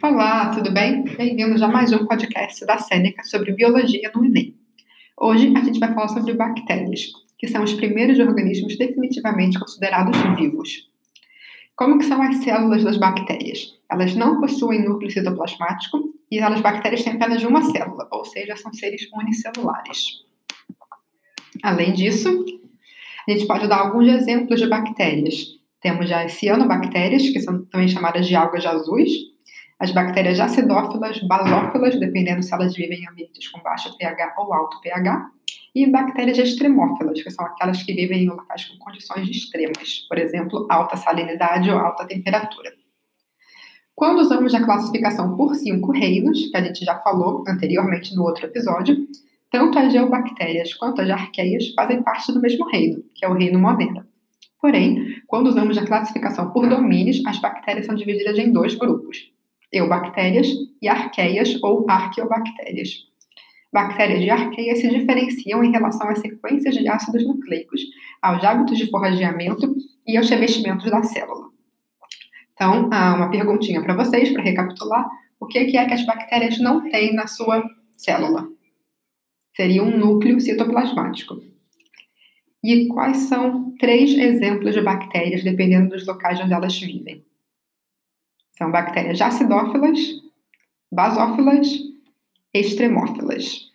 Olá, tudo bem? Bem-vindos a mais um podcast da Sêneca sobre biologia no Enem. Hoje a gente vai falar sobre bactérias, que são os primeiros organismos definitivamente considerados vivos. Como que são as células das bactérias? Elas não possuem núcleo citoplasmático e as bactérias têm apenas uma célula, ou seja, são seres unicelulares. Além disso, a gente pode dar alguns exemplos de bactérias. Temos já as cianobactérias, que são também chamadas de algas azuis, as bactérias acidófilas, basófilas, dependendo se elas vivem em ambientes com baixo pH ou alto pH, e bactérias extremófilas, que são aquelas que vivem em locais com condições extremas, por exemplo, alta salinidade ou alta temperatura. Quando usamos a classificação por cinco reinos, que a gente já falou anteriormente no outro episódio, tanto as geobactérias quanto as arqueias fazem parte do mesmo reino, que é o reino Monera. Porém, quando usamos a classificação por domínios, as bactérias são divididas em dois grupos, eubactérias e arqueias ou arqueobactérias. Bactérias e arqueias se diferenciam em relação às sequências de ácidos nucleicos, aos hábitos de forrageamento e aos revestimentos da célula. Então, uma perguntinha para vocês, para recapitular: o que é que as bactérias não têm na sua célula? Seria um núcleo citoplasmático. E quais são três exemplos de bactérias, dependendo dos locais onde elas vivem? São bactérias acidófilas, basófilas, extremófilas.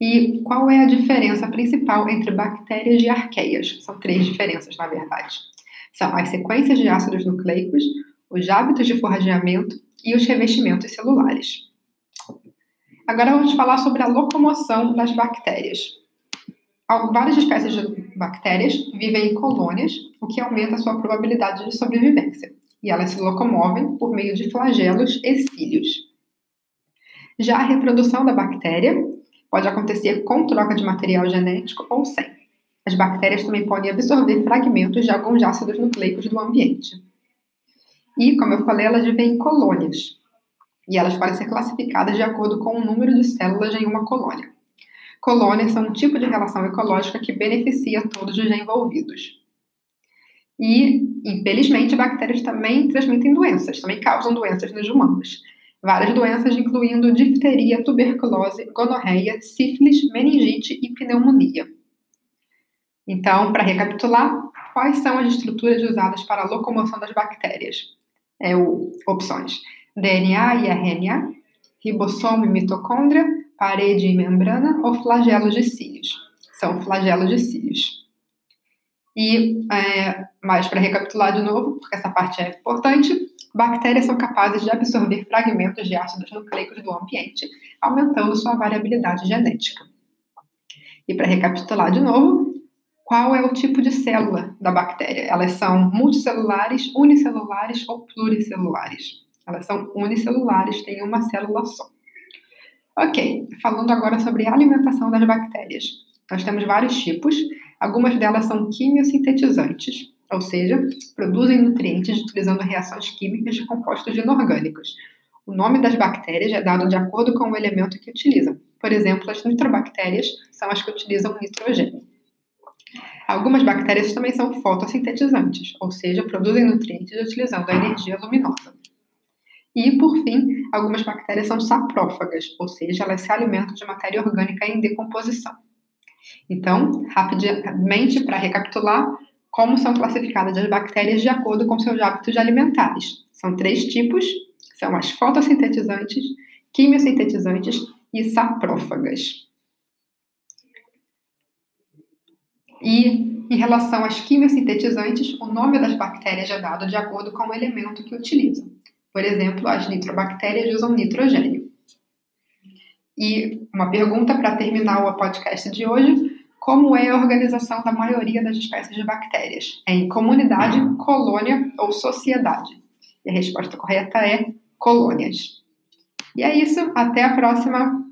E qual é a diferença principal entre bactérias e arqueias? São três diferenças, na verdade. São as sequências de ácidos nucleicos, os hábitos de forrageamento e os revestimentos celulares. Agora vamos falar sobre a locomoção das bactérias. Várias espécies de bactérias vivem em colônias, o que aumenta a sua probabilidade de sobrevivência. E elas se locomovem por meio de flagelos e cílios. Já a reprodução da bactéria pode acontecer com troca de material genético ou sem. As bactérias também podem absorver fragmentos de alguns ácidos nucleicos do ambiente. E, como eu falei, elas vivem em colônias, e elas podem ser classificadas de acordo com o número de células em uma colônia. Colônias são um tipo de relação ecológica que beneficia todos os envolvidos. E, infelizmente, bactérias também transmitem doenças, também causam doenças nos humanos. Várias doenças, incluindo difteria, tuberculose, gonorreia, sífilis, meningite e pneumonia. Então, para recapitular, quais são as estruturas usadas para a locomoção das bactérias? É o, opções: DNA e RNA, ribossomo e mitocôndria, parede e membrana ou flagelos de cílios. São flagelos de cílios. E, é, mais para recapitular de novo, porque essa parte é importante, bactérias são capazes de absorver fragmentos de ácidos nucleicos do ambiente, aumentando sua variabilidade genética. E para recapitular de novo, qual é o tipo de célula da bactéria? Elas são multicelulares, unicelulares ou pluricelulares? Elas são unicelulares, têm uma célula só. Ok, falando agora sobre a alimentação das bactérias. Nós temos vários tipos, algumas delas são quimiosintetizantes, ou seja, produzem nutrientes utilizando reações químicas de compostos inorgânicos. O nome das bactérias é dado de acordo com o elemento que utilizam. Por exemplo, as nitrobactérias são as que utilizam nitrogênio. Algumas bactérias também são fotossintetizantes, ou seja, produzem nutrientes utilizando a energia luminosa. E, por fim, algumas bactérias são saprófagas, ou seja, elas se alimentam de matéria orgânica em decomposição. Então, rapidamente, para recapitular, como são classificadas as bactérias de acordo com seus hábitos alimentares? São três tipos: são as fotossintetizantes, quimiosintetizantes e saprófagas. E em relação às quimiosintetizantes, o nome das bactérias é dado de acordo com o elemento que utilizam. Por exemplo, as nitrobactérias usam nitrogênio. E uma pergunta para terminar o podcast de hoje: como é a organização da maioria das espécies de bactérias? É em comunidade, colônia ou sociedade? E a resposta correta é colônias. E é isso, até a próxima